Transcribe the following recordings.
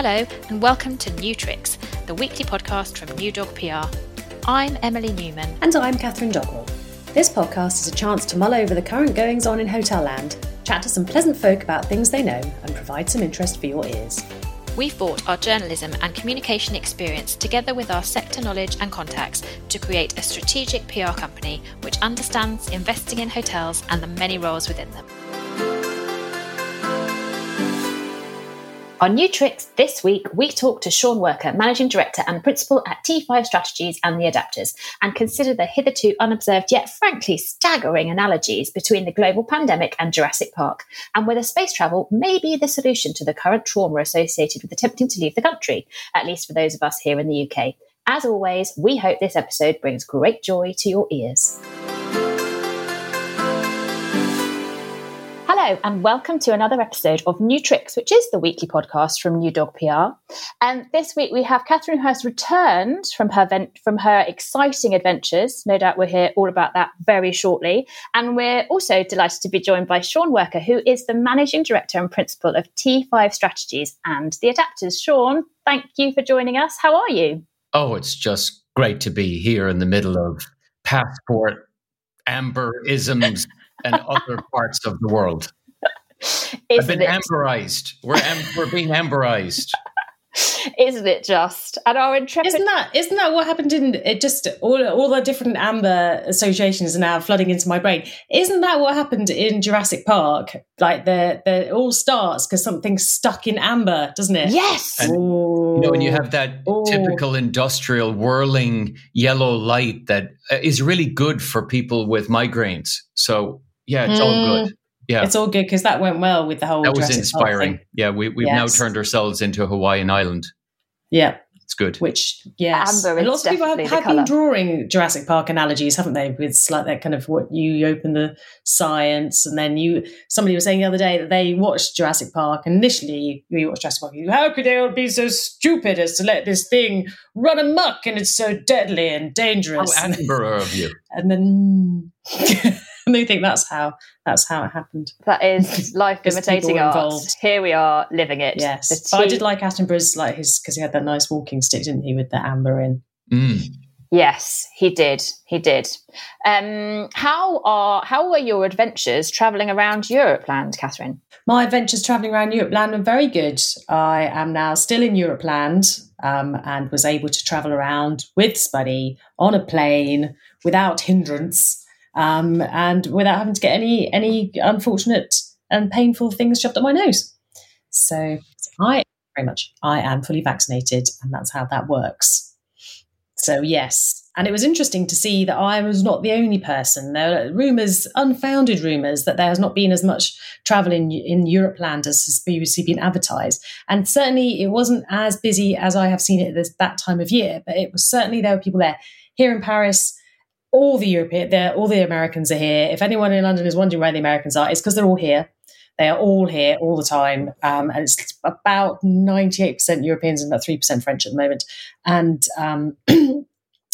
Hello, and welcome to New Tricks, the weekly podcast from New Dog PR. I'm Emily Newman. And I'm Catherine Dogwell. This podcast is a chance to mull over the current goings on in hotel land, chat to some pleasant folk about things they know, and provide some interest for your ears. We've brought our journalism and communication experience together with our sector knowledge and contacts to create a strategic PR company which understands investing in hotels and the many roles within them. On New Tricks this week, we talk to Sean Worker, Managing Director and Principal at T5 Strategies and the Adapters, and consider the hitherto unobserved yet frankly staggering analogies between the global pandemic and Jurassic Park, and whether space travel may be the solution to the current trauma associated with attempting to leave the country, at least for those of us here in the UK. As always, we hope this episode brings great joy to your ears. Hello, and welcome to another episode of New Tricks, which is the weekly podcast from New Dog PR. And this week we have Catherine Hurst returned from her vent- from her exciting adventures. No doubt we'll hear all about that very shortly. And we're also delighted to be joined by Sean Worker, who is the managing director and principal of T5 Strategies and the Adapters. Sean, thank you for joining us. How are you? Oh, it's just great to be here in the middle of passport amber isms and other parts of the world. I've been it? amberized. We're am- we're being amberized. Isn't it just? And our intrepid Isn't that isn't that what happened in it just all all the different amber associations are now flooding into my brain. Isn't that what happened in Jurassic Park? Like the the it all starts because something's stuck in amber, doesn't it? Yes. And, you know, and you have that Ooh. typical industrial whirling yellow light that uh, really good for people with migraines. So yeah, it's mm. all good. Yeah, it's all good because that went well with the whole. Thing. That was Jurassic inspiring. Yeah, we we've yes. now turned ourselves into a Hawaiian island. Yeah, it's good. Which yes, Amber lots of people have, have been drawing Jurassic Park analogies, haven't they? With like that kind of what you open the science, and then you. Somebody was saying the other day that they watched Jurassic Park. And initially, we watched Jurassic Park. How could they all be so stupid as to let this thing run amok and it's so deadly and dangerous? How Edinburgh of you. And then. and they think that's how that's how it happened. That is life imitating art. Involved. Here we are living it. Yes, but I did like Attenborough's like his because he had that nice walking stick, didn't he, with the amber in. Mm. Yes, he did. He did. Um, how are how were your adventures travelling around Europe land, Catherine? My adventures travelling around Europe land were very good. I am now still in Europe land um, and was able to travel around with Spuddy on a plane without hindrance um, and without having to get any any unfortunate and painful things shoved up my nose. So I very much I am fully vaccinated, and that's how that works. So yes. And it was interesting to see that I was not the only person. There are rumours, unfounded rumours, that there has not been as much travel in, in Europe land as has previously been advertised. And certainly it wasn't as busy as I have seen it at this, that time of year, but it was certainly there were people there. Here in Paris, all the European, all the Americans are here. If anyone in London is wondering where the Americans are, it's because they're all here. They are all here all the time, um, and it's about ninety-eight percent Europeans and about three percent French at the moment. And um,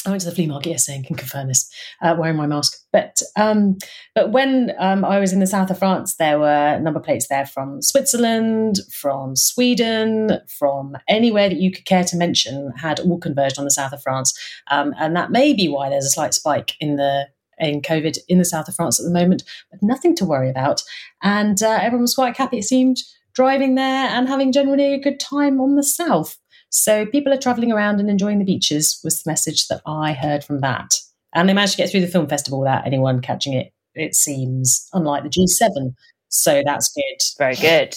I went to the flea market yesterday and can confirm this, uh, wearing my mask. But um, but when um, I was in the south of France, there were number plates there from Switzerland, from Sweden, from anywhere that you could care to mention had all converged on the south of France, um, and that may be why there's a slight spike in the in COVID in the south of France at the moment, but nothing to worry about. And uh, everyone was quite happy, it seemed, driving there and having generally a good time on the south. So people are traveling around and enjoying the beaches was the message that I heard from that. And they managed to get through the film festival without anyone catching it, it seems, unlike the G7. So that's good. Very good.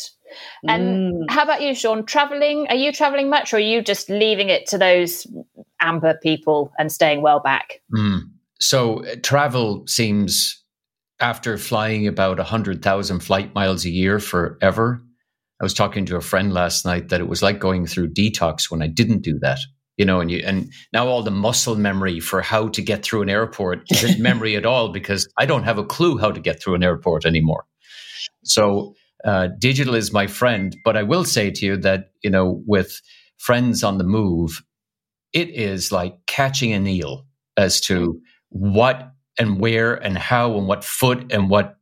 And mm. how about you, Sean? Traveling? Are you traveling much, or are you just leaving it to those amber people and staying well back? Mm. So uh, travel seems, after flying about hundred thousand flight miles a year forever, I was talking to a friend last night that it was like going through detox when I didn't do that. You know, and you and now all the muscle memory for how to get through an airport isn't memory at all because I don't have a clue how to get through an airport anymore. So uh, digital is my friend, but I will say to you that you know with friends on the move, it is like catching an eel as to what and where and how and what foot and what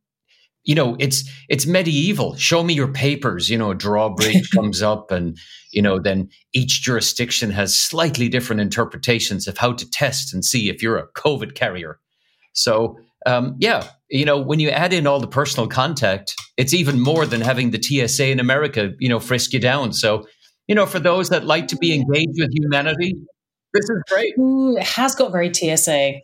you know, it's it's medieval. Show me your papers. You know, a drawbridge comes up, and you know, then each jurisdiction has slightly different interpretations of how to test and see if you're a COVID carrier. So, um, yeah, you know, when you add in all the personal contact, it's even more than having the TSA in America, you know, frisk you down. So, you know, for those that like to be engaged with humanity, this is great. Ooh, it has got very TSA.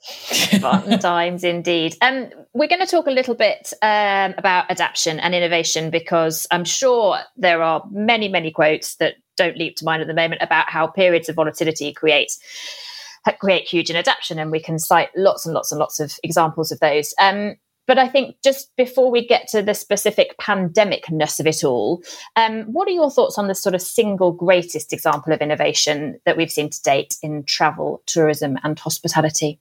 Fun times indeed. Um, we're going to talk a little bit um, about adaptation and innovation because I'm sure there are many, many quotes that don't leap to mind at the moment about how periods of volatility create create huge inadaptation, and we can cite lots and lots and lots of examples of those. Um, but I think just before we get to the specific pandemicness of it all, um, what are your thoughts on the sort of single greatest example of innovation that we've seen to date in travel, tourism, and hospitality?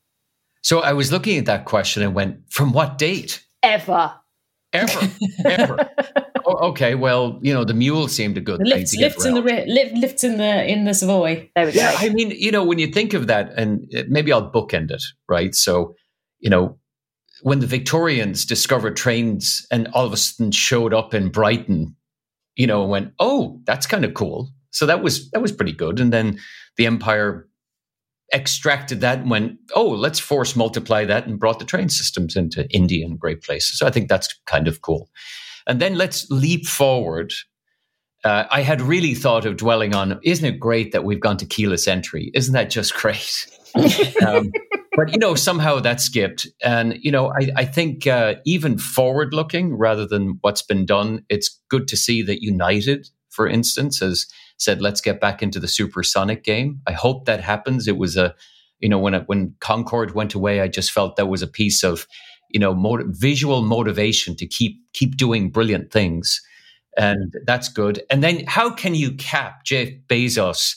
So I was looking at that question and went, from what date? Ever. Ever. Ever. oh, okay. Well, you know, the mule seemed a good the lifts, thing lifts in the lift, lifts in the in the Savoy. There we go. Yeah, I mean, you know, when you think of that, and uh, maybe I'll bookend it, right? So, you know, when the Victorians discovered trains and all of a sudden showed up in Brighton, you know, went, oh, that's kind of cool. So that was that was pretty good. And then the Empire extracted that and went, oh, let's force multiply that and brought the train systems into India and great places. So I think that's kind of cool. And then let's leap forward. Uh, I had really thought of dwelling on, isn't it great that we've gone to keyless entry? Isn't that just great? um, but you know, somehow that skipped. And you know, I, I think uh, even forward looking rather than what's been done, it's good to see that United, for instance, has said, "Let's get back into the supersonic game." I hope that happens. It was a, you know, when it, when Concorde went away, I just felt that was a piece of, you know, motiv- visual motivation to keep keep doing brilliant things, and that's good. And then, how can you cap Jeff Bezos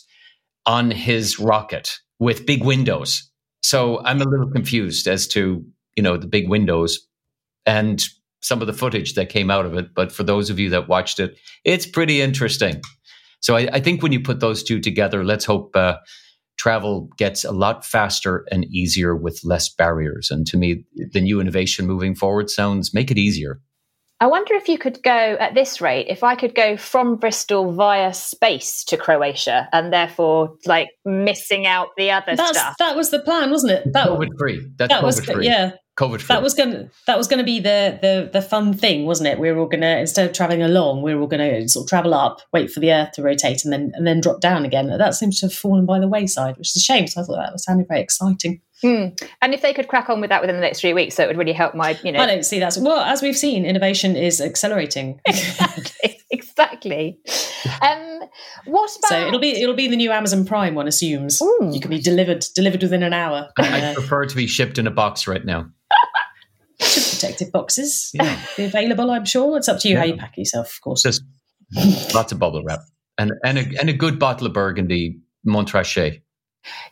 on his rocket with big windows? So I'm a little confused as to, you know, the big windows and some of the footage that came out of it. But for those of you that watched it, it's pretty interesting. So I, I think when you put those two together, let's hope uh, travel gets a lot faster and easier with less barriers. And to me, the new innovation moving forward sounds make it easier. I wonder if you could go at this rate, if I could go from Bristol via space to Croatia and therefore like missing out the other That's, stuff. That was the plan, wasn't it? That, COVID free. That's that COVID was, free. Yeah. COVID free. That was gonna that was gonna be the the the fun thing, wasn't it? We were all gonna instead of traveling along, we were all gonna sort of travel up, wait for the Earth to rotate, and then and then drop down again. That seems to have fallen by the wayside, which is a shame. So I thought that was sounding very exciting. Mm. And if they could crack on with that within the next three weeks, so it would really help my, you know. I don't see that. Well, as we've seen, innovation is accelerating. exactly. Exactly. Um, what about? So it'll be it'll be the new Amazon Prime. One assumes Ooh. you can be delivered delivered within an hour. I, I prefer to be shipped in a box right now. Protective boxes yeah. be available. I'm sure it's up to you yeah. how you pack yourself. Of course, just lots of bubble wrap and and a, and a good bottle of Burgundy Montrachet.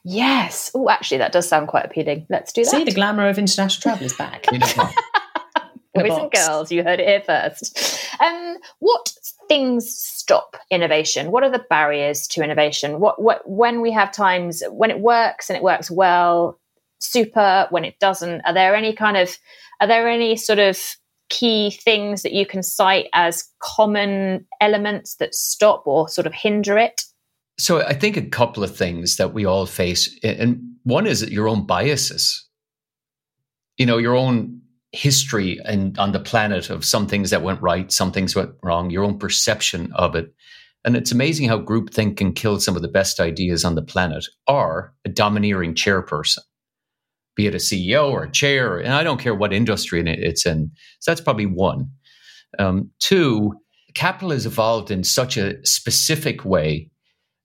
Yes. Oh, actually, that does sound quite appealing. Let's do that. See, the glamour of international travel is back. Boys and girls, you heard it here first. Um, what things stop innovation? What are the barriers to innovation? What, what when we have times when it works and it works well, super. When it doesn't, are there any kind of are there any sort of key things that you can cite as common elements that stop or sort of hinder it? So I think a couple of things that we all face, and one is your own biases. You know, your own history and on the planet of some things that went right, some things went wrong, your own perception of it. And it's amazing how groupthink can kill some of the best ideas on the planet or a domineering chairperson, be it a CEO or a chair, and I don't care what industry it's in. So that's probably one. Um, two, capital has evolved in such a specific way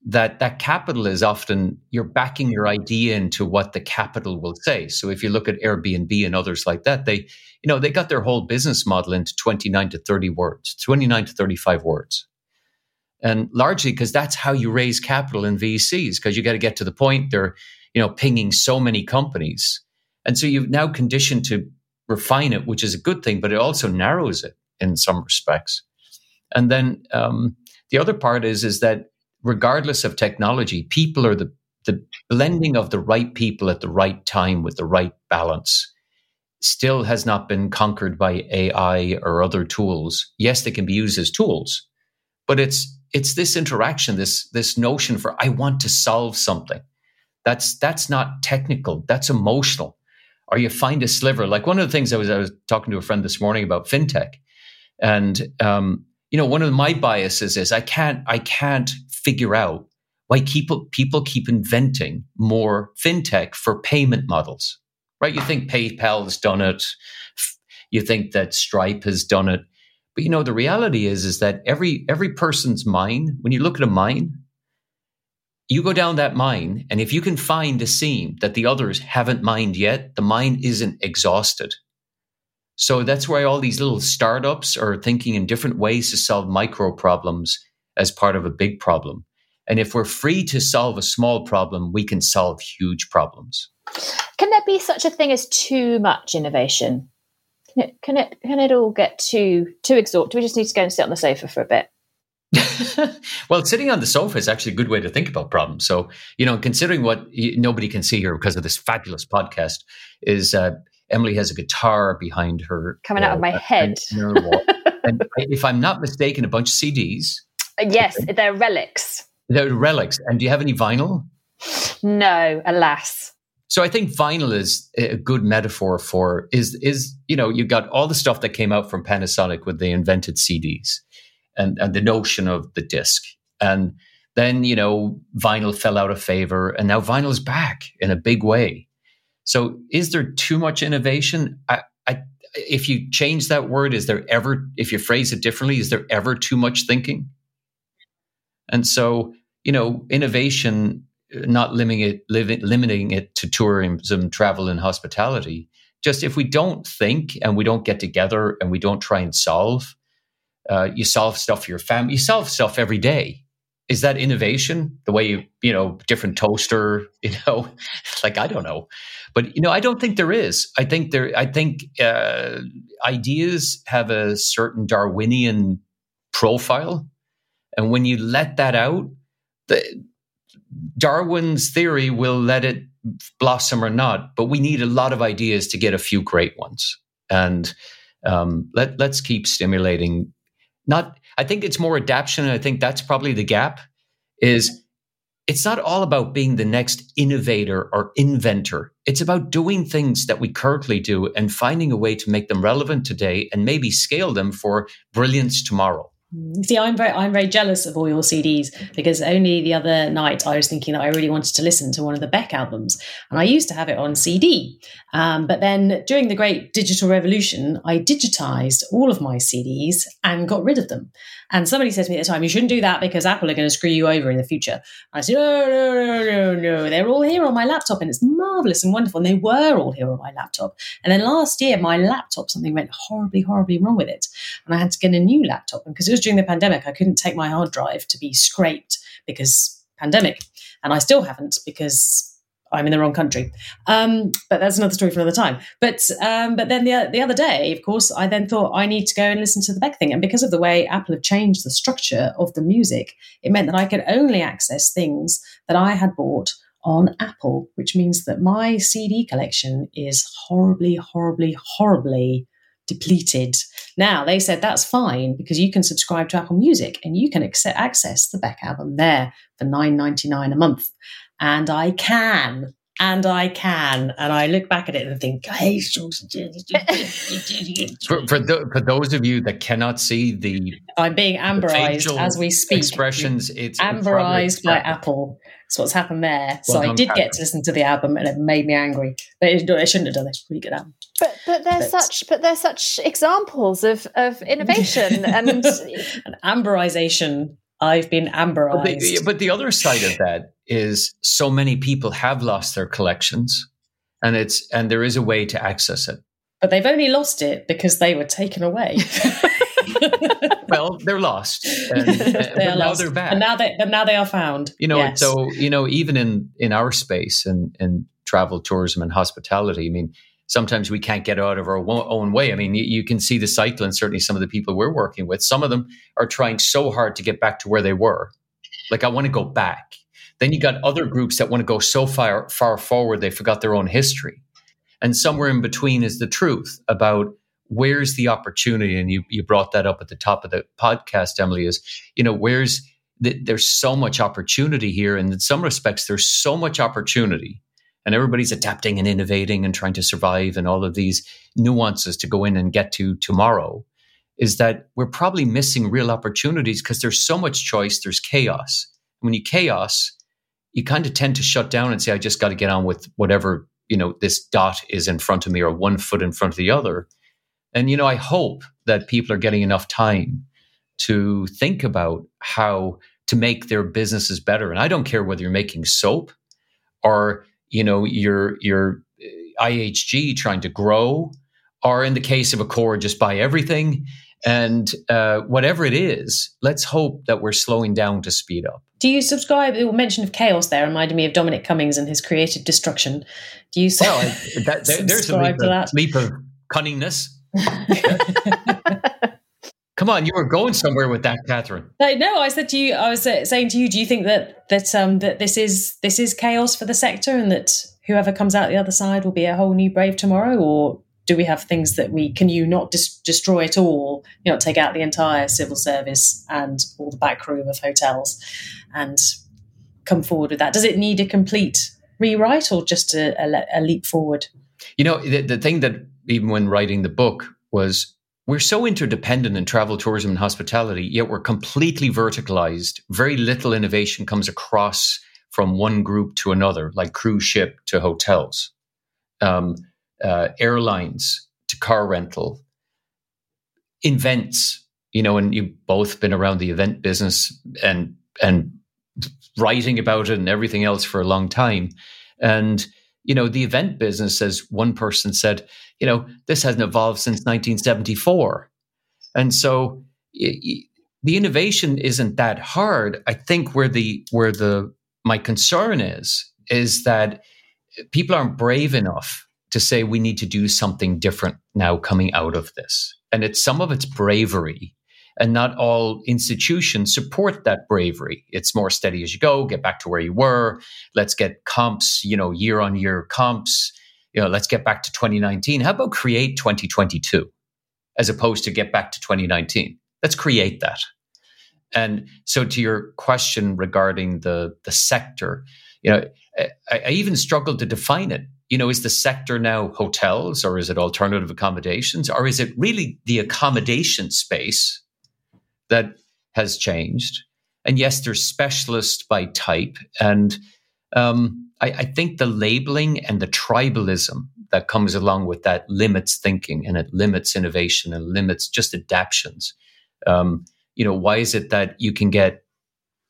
that that capital is often you're backing your idea into what the capital will say. So if you look at Airbnb and others like that, they you know they got their whole business model into 29 to 30 words, 29 to 35 words. And largely because that's how you raise capital in VCs because you got to get to the point they're you know pinging so many companies. And so you've now conditioned to refine it, which is a good thing, but it also narrows it in some respects. And then um, the other part is is that regardless of technology, people are the, the blending of the right people at the right time with the right balance still has not been conquered by AI or other tools. Yes, they can be used as tools, but it's it's this interaction, this this notion for I want to solve something. That's that's not technical. That's emotional. Or you find a sliver. Like one of the things I was I was talking to a friend this morning about fintech, and um, you know one of my biases is I can't I can't figure out why people people keep inventing more fintech for payment models right? You think PayPal has done it. You think that Stripe has done it. But you know, the reality is, is that every every person's mine, when you look at a mine, you go down that mine, and if you can find a seam that the others haven't mined yet, the mine isn't exhausted. So that's why all these little startups are thinking in different ways to solve micro problems as part of a big problem. And if we're free to solve a small problem, we can solve huge problems. Can there be such a thing as too much innovation? Can it can it can it all get too too exhausted? Do we just need to go and sit on the sofa for a bit? well, sitting on the sofa is actually a good way to think about problems. So, you know, considering what nobody can see here because of this fabulous podcast, is uh, Emily has a guitar behind her coming out of my head. and if I'm not mistaken, a bunch of CDs. Yes, they're relics. They're relics. And do you have any vinyl? No, alas. So I think vinyl is a good metaphor for is is you know you got all the stuff that came out from Panasonic when they invented CDs, and and the notion of the disc, and then you know vinyl fell out of favor, and now vinyl is back in a big way. So is there too much innovation? I, I if you change that word, is there ever if you phrase it differently, is there ever too much thinking? And so you know innovation uh, not limiting it, limiting it to tourism, travel, and hospitality. Just if we don't think and we don't get together and we don't try and solve, uh, you solve stuff for your family. You solve stuff every day. Is that innovation? The way you, you know, different toaster, you know, like I don't know, but you know, I don't think there is. I think there. I think uh, ideas have a certain Darwinian profile, and when you let that out, the, Darwin's theory will let it blossom or not, but we need a lot of ideas to get a few great ones. And um, let let's keep stimulating. Not, I think it's more adaptation. And I think that's probably the gap. Is it's not all about being the next innovator or inventor. It's about doing things that we currently do and finding a way to make them relevant today and maybe scale them for brilliance tomorrow. See, I'm very, I'm very jealous of all your CDs because only the other night I was thinking that I really wanted to listen to one of the Beck albums, and I used to have it on CD. Um, but then during the great digital revolution, I digitized all of my CDs and got rid of them. And somebody said to me at the time, "You shouldn't do that because Apple are going to screw you over in the future." I said, "No, no, no, no, no. They're all here on my laptop, and it's marvelous and wonderful. And they were all here on my laptop. And then last year, my laptop something went horribly, horribly wrong with it, and I had to get a new laptop. Because it during the pandemic, I couldn't take my hard drive to be scraped because pandemic, and I still haven't because I'm in the wrong country. Um, but that's another story for another time. But um, but then the the other day, of course, I then thought I need to go and listen to the Beck thing, and because of the way Apple have changed the structure of the music, it meant that I could only access things that I had bought on Apple, which means that my CD collection is horribly, horribly, horribly depleted. Now, they said that's fine because you can subscribe to Apple Music and you can access the Beck album there for $9.99 a month. And I can. And I can, and I look back at it and think, "Hey, for for, the, for those of you that cannot see the, I'm being amberized as we speak. Expressions, it's amberized by Apple. That's what's happened there. Well so I did get to listen to the album, and it made me angry. But it, I shouldn't have done it. It's a pretty good album. But but there's but, such but there's such examples of of innovation and an amberization I've been amberized. But the, but the, other side of that is so many people have lost their collections, and it's and there is a way to access it. But they've only lost it because they were taken away. well, they're lost. And, they are now lost. they're back. And now they but now they are found. You know, yes. so you know, even in in our space and in travel, tourism, and hospitality, I mean, sometimes we can't get out of our own way. I mean, you, can see the cycle, and certainly some of the people we're working with, some of them are trying so hard to get back to where they were. Like, I want to go back. Then you got other groups that want to go so far far forward they forgot their own history. And somewhere in between is the truth about where's the opportunity. And you, you brought that up at the top of the podcast, Emily, is, you know, where's the, there's so much opportunity here. And in some respects, there's so much opportunity and everybody's adapting and innovating and trying to survive and all of these nuances to go in and get to tomorrow is that we're probably missing real opportunities because there's so much choice, there's chaos. When you chaos, you kind of tend to shut down and say, I just got to get on with whatever, you know, this dot is in front of me or one foot in front of the other. And, you know, I hope that people are getting enough time to think about how to make their businesses better. And I don't care whether you're making soap or, you know, you're, you're uh, IHG trying to grow, or in the case of Accor, just buy everything. And uh, whatever it is, let's hope that we're slowing down to speed up. Do you subscribe? The mention of chaos there reminded me of Dominic Cummings and his creative destruction. Do you well, that, there, there's a leap of, that? leap of cunningness. Come on, you were going somewhere with that, Catherine. No, I said to you, I was uh, saying to you, do you think that that um, that this is this is chaos for the sector, and that whoever comes out the other side will be a whole new brave tomorrow, or do we have things that we can you not dis- destroy it all you know take out the entire civil service and all the back room of hotels and come forward with that? Does it need a complete rewrite or just a, a, a leap forward? You know the, the thing that even when writing the book was we're so interdependent in travel tourism and hospitality yet we're completely verticalized very little innovation comes across from one group to another like cruise ship to hotels um, uh, airlines to car rental, events. You know, and you've both been around the event business and and writing about it and everything else for a long time. And you know, the event business, as one person said, you know, this hasn't evolved since 1974, and so it, the innovation isn't that hard. I think where the where the my concern is is that people aren't brave enough to say we need to do something different now coming out of this. And it's some of it's bravery. And not all institutions support that bravery. It's more steady as you go, get back to where you were. Let's get comps, you know, year on year comps. You know, let's get back to 2019. How about create 2022 as opposed to get back to 2019? Let's create that. And so to your question regarding the the sector, you know, I, I even struggled to define it you know, is the sector now hotels or is it alternative accommodations or is it really the accommodation space that has changed? And yes, there's specialist by type. And um, I, I think the labeling and the tribalism that comes along with that limits thinking and it limits innovation and limits just adaptations. Um, you know, why is it that you can get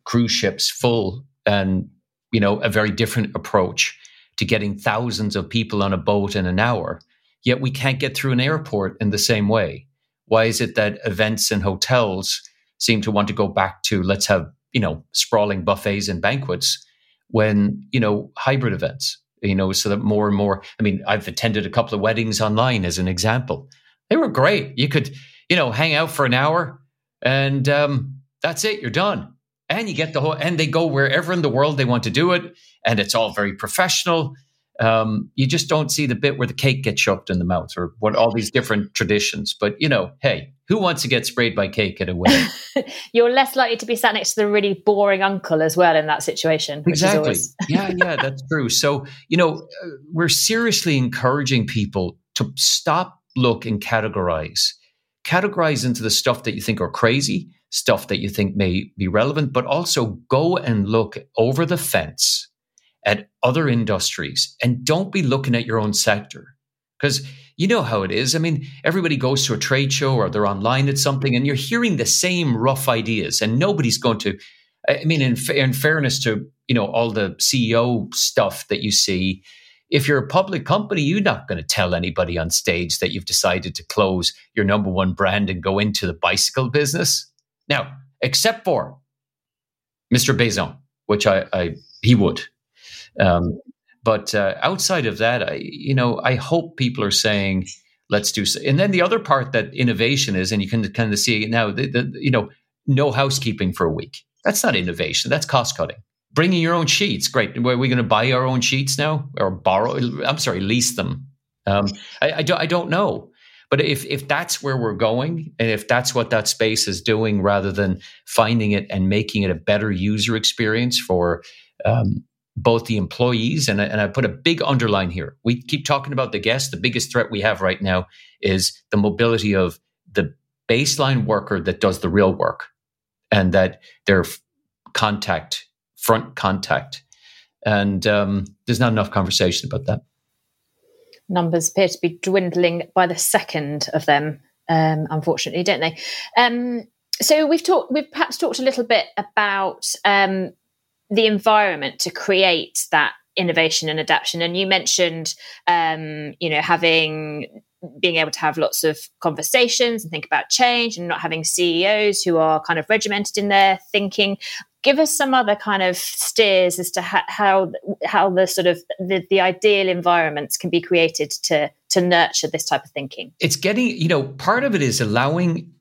cruise ships full and, you know, a very different approach to getting thousands of people on a boat in an hour, yet we can't get through an airport in the same way. Why is it that events and hotels seem to want to go back to let's have, you know, sprawling buffets and banquets when, you know, hybrid events, you know, so that more and more, I mean, I've attended a couple of weddings online as an example. They were great. You could, you know, hang out for an hour and um, that's it, you're done and you get the whole and they go wherever in the world they want to do it and it's all very professional um, you just don't see the bit where the cake gets shoved in the mouth or what all these different traditions but you know hey who wants to get sprayed by cake at a wedding? You're less likely to be sat next to the really boring uncle as well in that situation exactly. always... yeah yeah that's true. So you know uh, we're seriously encouraging people to stop look and categorize. Categorize into the stuff that you think are crazy stuff that you think may be relevant, but also go and look over the fence at other industries and don't be looking at your own sector. Because you know how it is. I mean, everybody goes to a trade show or they're online at something and you're hearing the same rough ideas and nobody's going to, I mean, in, in fairness to, you know, all the CEO stuff that you see, if you're a public company, you're not going to tell anybody on stage that you've decided to close your number one brand and go into the bicycle business. Now, except for Mr. Bezos, which I, I he would. Um, but uh, outside of that, I, you know, I hope people are saying, let's do so. And then the other part that innovation is, and you can kind of see now, the, the, you know, no housekeeping for a week. That's not innovation. That's cost cutting. Bringing your own sheets, great. Are we going to buy our own sheets now or borrow? I'm sorry, lease them Um, I, I, do, I don't know. But if if that's where we're going, and if that's what that space is doing, rather than finding it and making it a better user experience for um, both the employees and, and I put a big underline here. We keep talking about the guests. The biggest threat we have right now is the mobility of the baseline worker that does the real work, and that their contact, front contact, and um, there's not enough conversation about that numbers appear to be dwindling by the second of them, um, unfortunately, don't they? Um, so we've talked, we've perhaps talked a little bit about um, the environment to create that innovation and adaptation. And you mentioned, um, you know, having being able to have lots of conversations and think about change and not having CEOs who are kind of regimented in their thinking give us some other kind of steers as to how how the sort of the, the ideal environments can be created to to nurture this type of thinking it's getting you know part of it is allowing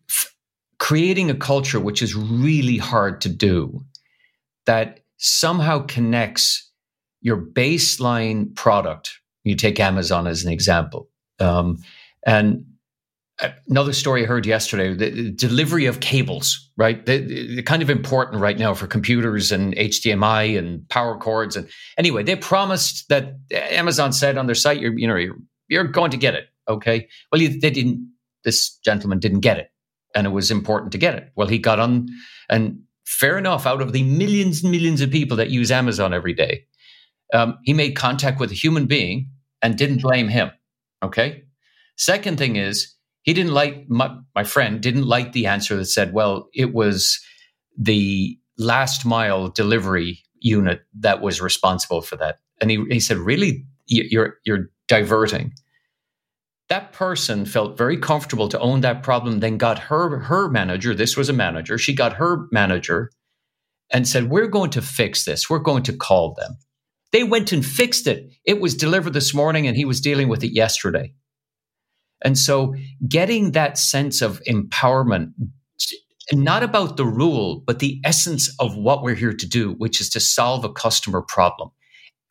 creating a culture which is really hard to do that somehow connects your baseline product you take amazon as an example um, and another story I heard yesterday the delivery of cables, right? They're kind of important right now for computers and HDMI and power cords. And anyway, they promised that Amazon said on their site, you're, you know, you're, you're going to get it. Okay. Well, they didn't, this gentleman didn't get it. And it was important to get it. Well, he got on, and fair enough, out of the millions and millions of people that use Amazon every day, um, he made contact with a human being and didn't blame him. Okay. Second thing is, he didn't like my, my friend didn't like the answer that said, well, it was the last mile delivery unit that was responsible for that. And he, he said, really, you're, you're diverting. That person felt very comfortable to own that problem, then got her, her manager, this was a manager, she got her manager and said, we're going to fix this. We're going to call them. They went and fixed it. It was delivered this morning and he was dealing with it yesterday. And so getting that sense of empowerment, not about the rule, but the essence of what we're here to do, which is to solve a customer problem.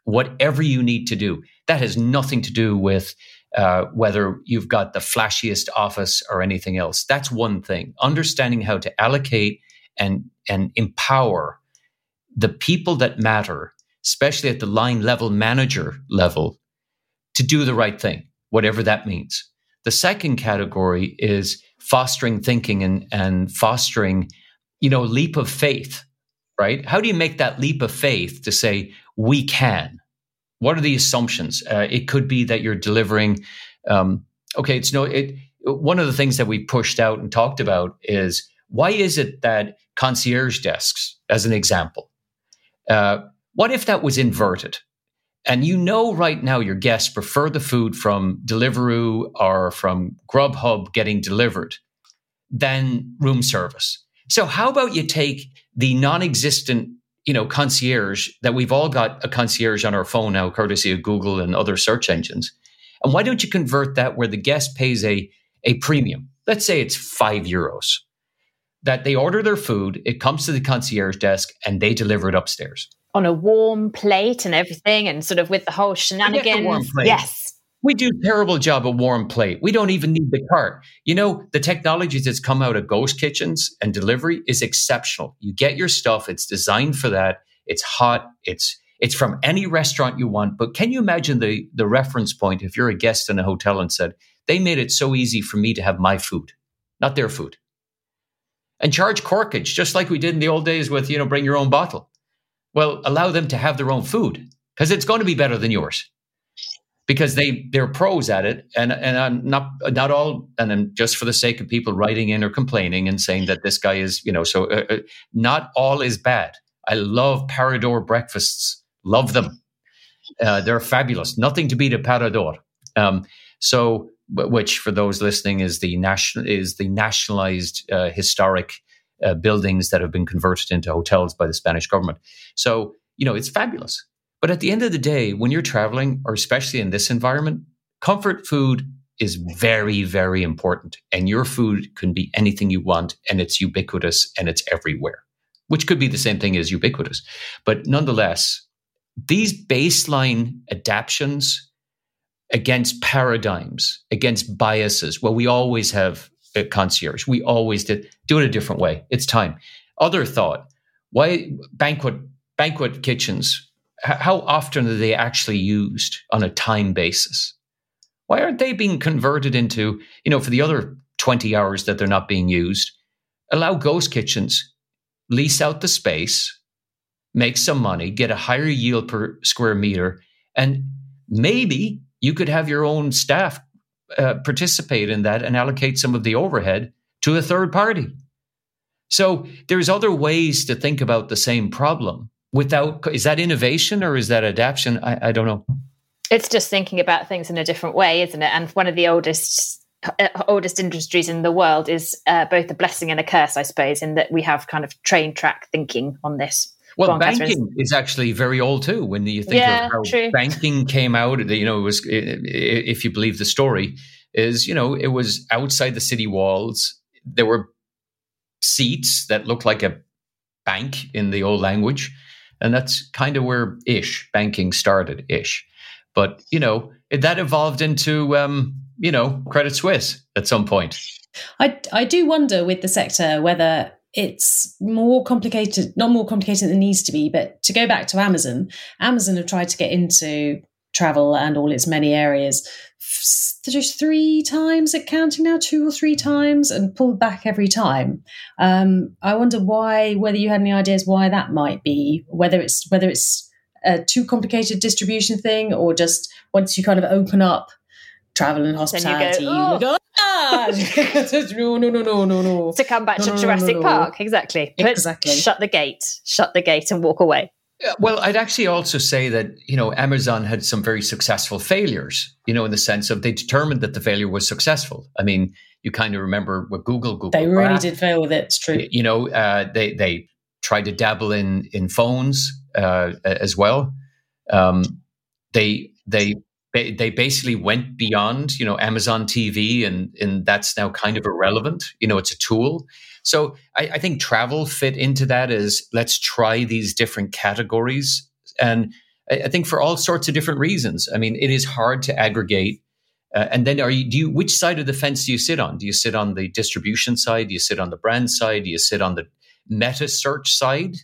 Whatever you need to do, that has nothing to do with uh, whether you've got the flashiest office or anything else. That's one thing. Understanding how to allocate and and empower the people that matter, especially at the line level manager level, to do the right thing, whatever that means. The second category is fostering thinking and, and fostering, you know, leap of faith, right? How do you make that leap of faith to say, we can? What are the assumptions? Uh, it could be that you're delivering, um, okay, it's no, it, one of the things that we pushed out and talked about is why is it that concierge desks, as an example, uh, what if that was inverted? and you know right now your guests prefer the food from Deliveroo or from Grubhub getting delivered than room service. So how about you take the non-existent, you know, concierge that we've all got a concierge on our phone now, courtesy of Google and other search engines, and why don't you convert that where the guest pays a a premium? Let's say it's five euros. That they order their food, it comes to the concierge desk, and they deliver it upstairs on a warm plate and everything, and sort of with the whole shenanigans. Yes. We do a terrible job of warm plate. We don't even need the cart. You know, the technology that's come out of ghost kitchens and delivery is exceptional. You get your stuff, it's designed for that. It's hot. It's it's from any restaurant you want. But can you imagine the the reference point if you're a guest in a hotel and said, they made it so easy for me to have my food, not their food. And charge corkage, just like we did in the old days with, you know, bring your own bottle. Well, allow them to have their own food because it's going to be better than yours because they they're pros at it. And and I'm not not all and then just for the sake of people writing in or complaining and saying that this guy is you know so uh, uh, not all is bad. I love parador breakfasts. Love them. Uh, they're fabulous. Nothing to beat a parador. Um, so which for those listening is the national is the nationalized uh, historic uh, buildings that have been converted into hotels by the Spanish government. So, you know, it's fabulous. But at the end of the day, when you're traveling, or especially in this environment, comfort food is very, very important. And your food can be anything you want, and it's ubiquitous and it's everywhere, which could be the same thing as ubiquitous. But nonetheless, these baseline adaptations against paradigms, against biases. Well, we always have a concierge. We always did do it a different way. It's time. Other thought: why banquet banquet kitchens? How often are they actually used on a time basis? Why aren't they being converted into you know for the other twenty hours that they're not being used? Allow ghost kitchens, lease out the space, make some money, get a higher yield per square meter, and maybe you could have your own staff uh, participate in that and allocate some of the overhead to a third party. So there's other ways to think about the same problem without is that innovation or is that adaptation? I, I don't know. It's just thinking about things in a different way, isn't it? And one of the oldest uh, oldest industries in the world is uh, both a blessing and a curse, I suppose, in that we have kind of train track thinking on this. Well, on, banking Catherine. is actually very old too. When you think yeah, of how true. banking came out, you know, it was if you believe the story, is you know it was outside the city walls. There were seats that looked like a bank in the old language, and that's kind of where ish banking started ish. But you know that evolved into um, you know Credit Suisse at some point. I I do wonder with the sector whether it's more complicated, not more complicated than it needs to be. But to go back to Amazon, Amazon have tried to get into travel and all its many areas three times at counting now, two or three times, and pulled back every time. Um, I wonder why, whether you had any ideas why that might be, whether it's whether it's a too complicated distribution thing, or just once you kind of open up travel and hospitality, you go, oh. you go no, no, no, no, no, no. To come back no, to no, Jurassic no, Park, exactly. Put, exactly. Shut the gate. Shut the gate and walk away. Well, I'd actually also say that you know Amazon had some very successful failures. You know, in the sense of they determined that the failure was successful. I mean, you kind of remember what Google, Google, they really did fail with it. It's true. You know, uh, they they tried to dabble in in phones uh, as well. Um, they they they basically went beyond you know Amazon TV and and that's now kind of irrelevant. You know, it's a tool. So I, I think travel fit into that as let's try these different categories and I think for all sorts of different reasons. I mean, it is hard to aggregate. Uh, and then, are you? Do you? Which side of the fence do you sit on? Do you sit on the distribution side? Do you sit on the brand side? Do you sit on the meta search side?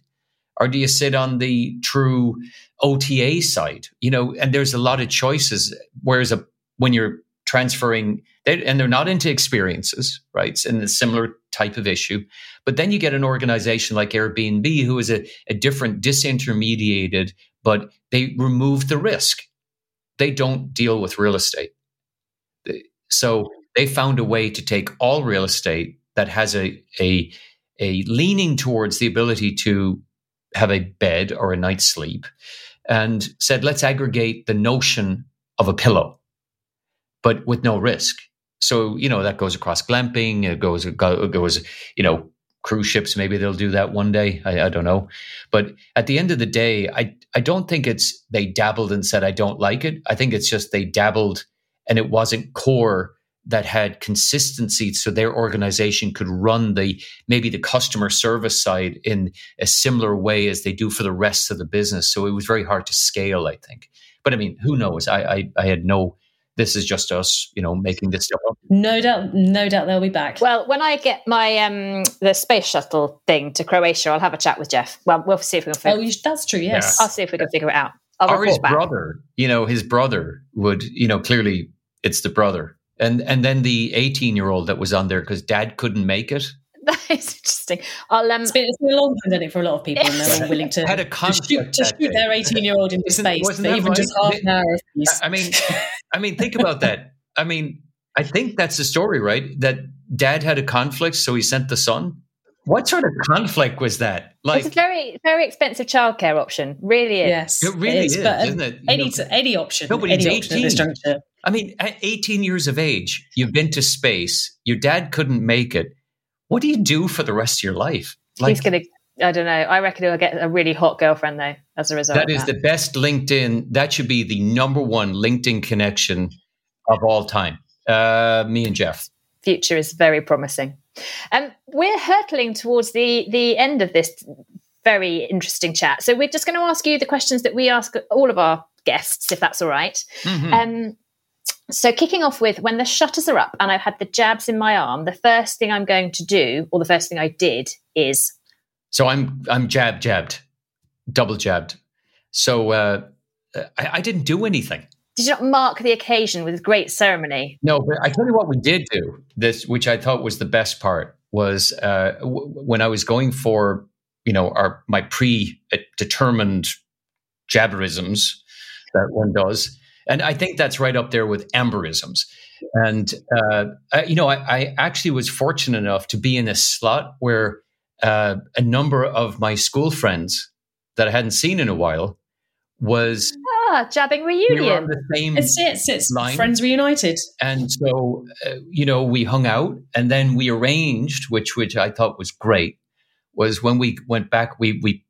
or do you sit on the true OTA side? You know, and there's a lot of choices. Whereas a, when you're transferring, they, and they're not into experiences, right? It's in a similar type of issue. But then you get an organization like Airbnb, who is a, a different, disintermediated, but they remove the risk. They don't deal with real estate. So they found a way to take all real estate that has a, a, a leaning towards the ability to have a bed or a night's sleep and said, let's aggregate the notion of a pillow, but with no risk. So, you know, that goes across glamping, it goes, it goes, you know, cruise ships, maybe they'll do that one day. I, I don't know. But at the end of the day, I, I don't think it's they dabbled and said, I don't like it. I think it's just they dabbled and it wasn't core that had consistency so their organization could run the maybe the customer service side in a similar way as they do for the rest of the business so it was very hard to scale i think but i mean who knows i i, I had no this is just us you know making this stuff up no doubt no doubt they'll be back well when i get my um the space shuttle thing to croatia i'll have a chat with jeff well we'll see if we can figure oh you, that's true yes yeah. i'll see if we can figure it out I'll or his back. brother you know his brother would you know clearly it's the brother and and then the 18 year old that was on there because dad couldn't make it that is interesting. I'll, um, it's, been, it's been a long pandemic for a lot of people, and they're all willing to, had a to shoot, to shoot their 18 year old into Isn't, space, even right? just half an hour. I mean, I mean, think about that. I mean, I think that's the story, right? That dad had a conflict, so he sent the son. What sort of conflict was that? Like, it's a very, very expensive childcare option. Really is. Yes, it really it is, is but, um, isn't it? Any, know, any option. Nobody's any 18. I mean, at 18 years of age, you've been to space, your dad couldn't make it. What do you do for the rest of your life? Like, He's going to, I don't know. I reckon he'll get a really hot girlfriend, though, as a result. That is that. the best LinkedIn. That should be the number one LinkedIn connection of all time. Uh, me and Jeff. Future is very promising. Um, we're hurtling towards the the end of this very interesting chat. So we're just going to ask you the questions that we ask all of our guests, if that's all right. mm-hmm. Um, So, kicking off with when the shutters are up and I've had the jabs in my arm, the first thing I'm going to do, or the first thing I did, is. So I'm I'm jab jabbed, double jabbed. So uh, I, I didn't do anything. Did you not mark the occasion with great ceremony? No, but I tell you what we did do. This, which I thought was the best part, was uh, w- when I was going for you know our my predetermined jabberisms that one does. And I think that's right up there with amberisms. And, uh, I, you know, I, I, actually was fortunate enough to be in a slot where uh, a number of my school friends that I hadn't seen in a while was ah jabbing reunion. We were on the same it's it's, it's line. friends reunited, and so uh, you know we hung out, and then we arranged, which which I thought was great, was when we went back, we we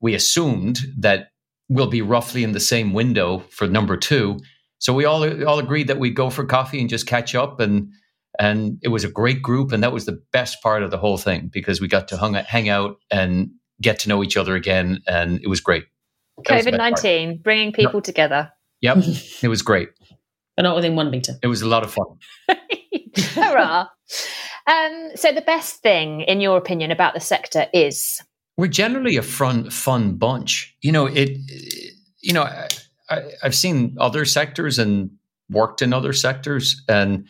we assumed that we'll be roughly in the same window for number two. So we all all agreed that we'd go for coffee and just catch up and and it was a great group and that was the best part of the whole thing because we got to hung, hang out and get to know each other again and it was great. COVID nineteen bringing people no. together. Yep, it was great. But not within one meter. It was a lot of fun. Hurrah! um, so the best thing, in your opinion, about the sector is we're generally a fun, fun bunch. You know, it. You know, I, I've seen other sectors and worked in other sectors, and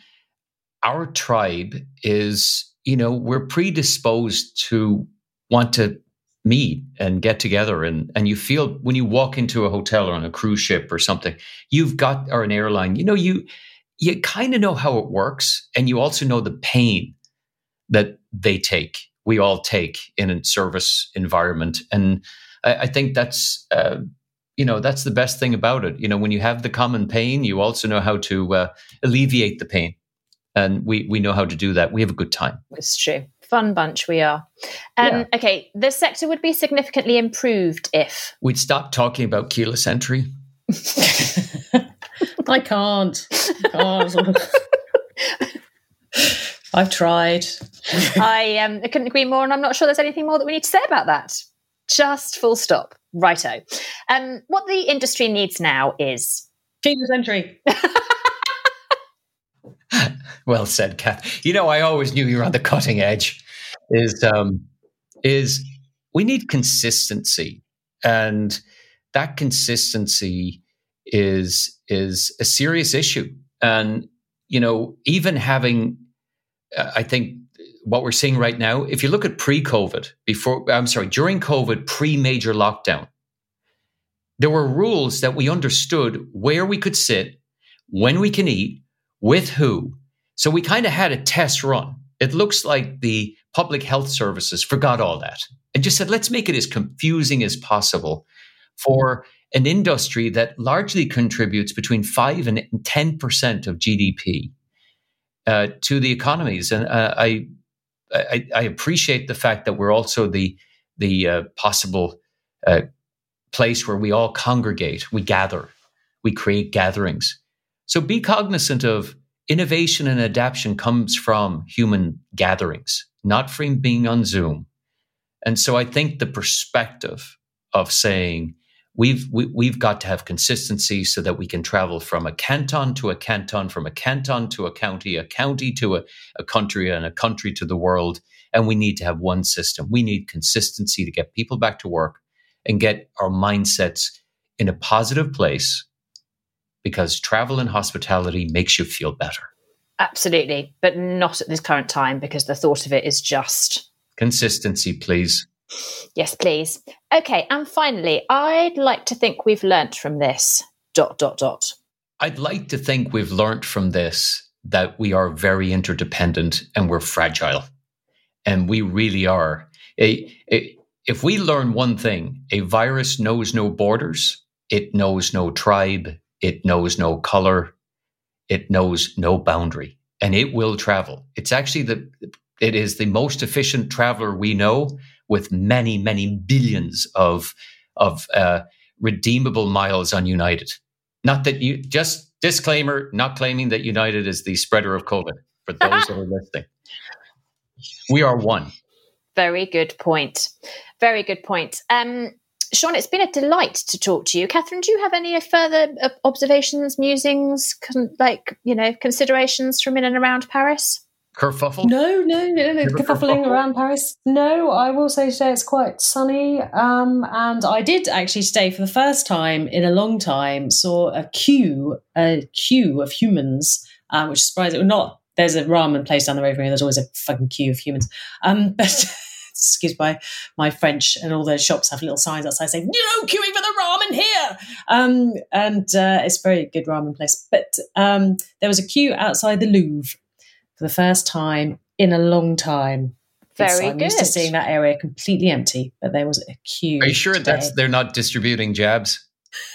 our tribe is, you know, we're predisposed to want to meet and get together and and you feel when you walk into a hotel or on a cruise ship or something you've got or an airline you know you you kind of know how it works and you also know the pain that they take we all take in a service environment. And I, I think that's, uh, you know, that's the best thing about it. You know, when you have the common pain, you also know how to uh, alleviate the pain. And we, we know how to do that. We have a good time. It's true. Fun bunch we are. Um, yeah. Okay, the sector would be significantly improved if we'd stop talking about keyless entry. I can't. I can't. I've tried. I um, I couldn't agree more, and I'm not sure there's anything more that we need to say about that. Just full stop. Righto. Um, what the industry needs now is keyless entry. well said, Kath. You know, I always knew you were on the cutting edge. Is um, is we need consistency, and that consistency is is a serious issue. And you know, even having I think what we're seeing right now, if you look at pre COVID, before, I'm sorry, during COVID, pre major lockdown, there were rules that we understood where we could sit, when we can eat, with who. So we kind of had a test run. It looks like the public health services forgot all that and just said, let's make it as confusing as possible for an industry that largely contributes between 5 and 10% of GDP uh, to the economies. And uh, I, I, I appreciate the fact that we're also the the uh, possible uh, place where we all congregate, we gather, we create gatherings. So be cognizant of innovation and adaptation comes from human gatherings, not from being on Zoom. And so I think the perspective of saying we've we, have we have got to have consistency so that we can travel from a canton to a canton from a canton to a county a county to a, a country and a country to the world and we need to have one system we need consistency to get people back to work and get our mindsets in a positive place because travel and hospitality makes you feel better absolutely but not at this current time because the thought of it is just consistency please Yes, please. Okay, and finally, I'd like to think we've learnt from this. Dot dot dot. I'd like to think we've learnt from this that we are very interdependent and we're fragile, and we really are. If we learn one thing, a virus knows no borders. It knows no tribe. It knows no color. It knows no boundary, and it will travel. It's actually the it is the most efficient traveler we know with many, many billions of of uh, redeemable miles on United. Not that you just disclaimer, not claiming that United is the spreader of COVID for those that are listening. We are one. Very good point. Very good point. Um, Sean, it's been a delight to talk to you. Catherine, do you have any further uh, observations, musings, con- like, you know, considerations from in and around Paris? Kerfuffle? No, no, no, no. Kerfuffling around Paris. No, I will say today it's quite sunny. Um, and I did actually today, for the first time in a long time, saw a queue, a queue of humans, um, which surprised it. Not, there's a ramen place down the road from me, there's always a fucking queue of humans. Um, but excuse my my French, and all the shops have little signs outside saying "No queuing for the ramen here," um, and uh, it's a very good ramen place. But um, there was a queue outside the Louvre for the first time in a long time. Very I'm good. used to seeing that area completely empty, but there was a queue. Are you sure today. that's they're not distributing jabs?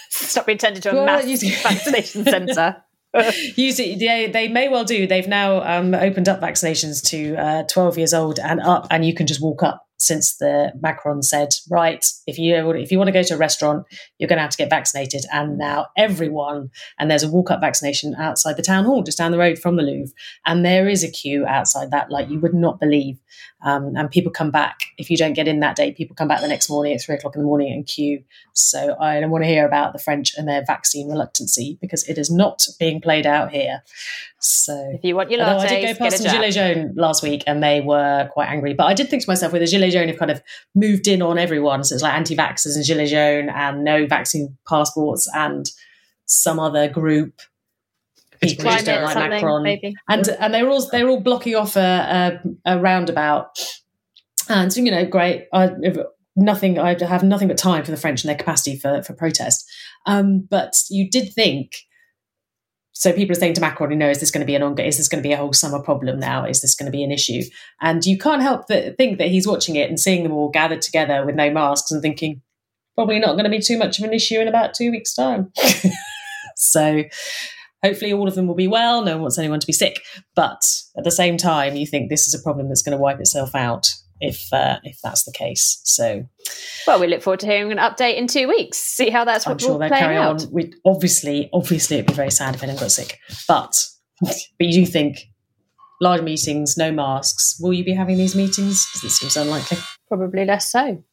Stop being turned into a Well, mass you- vaccination centre. You see, they, they may well do. They've now um, opened up vaccinations to uh, 12 years old and up, and you can just walk up. Since the Macron said, right, if you if you want to go to a restaurant, you're going to have to get vaccinated, and now everyone and there's a walk up vaccination outside the town hall, just down the road from the Louvre, and there is a queue outside that like you would not believe. Um, and people come back if you don't get in that day. People come back the next morning at three o'clock in the morning and queue. So I don't want to hear about the French and their vaccine reluctancy because it is not being played out here. So If you want your Although lattes, I did go past a some jab. Gilets jaunes last week and they were quite angry. But I did think to myself, with the Gilets jaunes have kind of moved in on everyone. So it's like anti vaxxers and Gilets jaunes and no vaccine passports and some other group. People just don't like Macron. maybe. And and they're all they were all blocking off a, a, a roundabout. And so, you know, great. I nothing I have nothing but time for the French and their capacity for, for protest. Um, but you did think so people are saying to Macron, know, is this going to be an ongoing, is this going to be a whole summer problem now? Is this going to be an issue? And you can't help but think that he's watching it and seeing them all gathered together with no masks and thinking, probably not going to be too much of an issue in about two weeks' time. so hopefully all of them will be well. No one wants anyone to be sick. But at the same time, you think this is a problem that's going to wipe itself out if uh, if that's the case. So Well, we look forward to hearing an update in two weeks. See how that's I'm what sure they'll carry out. on. We obviously, obviously, it'd be very sad if anyone got sick. But, but you do think large meetings, no masks. Will you be having these meetings? Because it seems unlikely. Probably less so.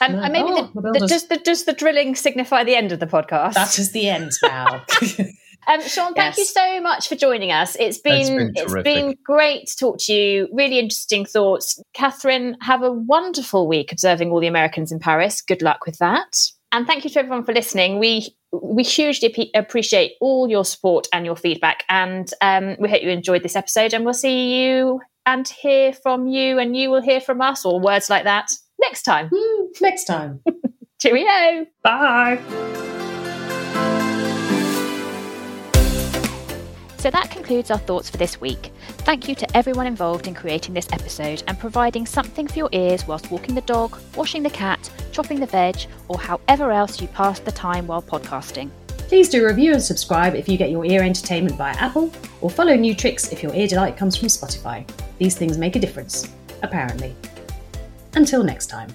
And, No. and maybe Oh, the, the the, does the does the drilling signify the end of the podcast? That is the end now. Um, Sean, thank Yes. you so much for joining us. It's been It's been it's terrific. been great to talk to you. Really interesting thoughts, Catherine. Have a wonderful week observing all the Americans in Paris. Good luck with that. And thank you to everyone for listening. We we hugely ap- appreciate all your support and your feedback. And um, we hope you enjoyed this episode. And we'll see you and hear from you, and you will hear from us, or words like that next time. Hmm, Next time. Cheerio. Bye. So that concludes our thoughts for this week. Thank you to everyone involved in creating this episode and providing something for your ears whilst walking the dog, washing the cat, chopping the veg, or however else you pass the time while podcasting. Please do review and subscribe if you get your ear entertainment via Apple, or follow New Tricks if your ear delight comes from Spotify. These things make a difference, apparently. Until next time.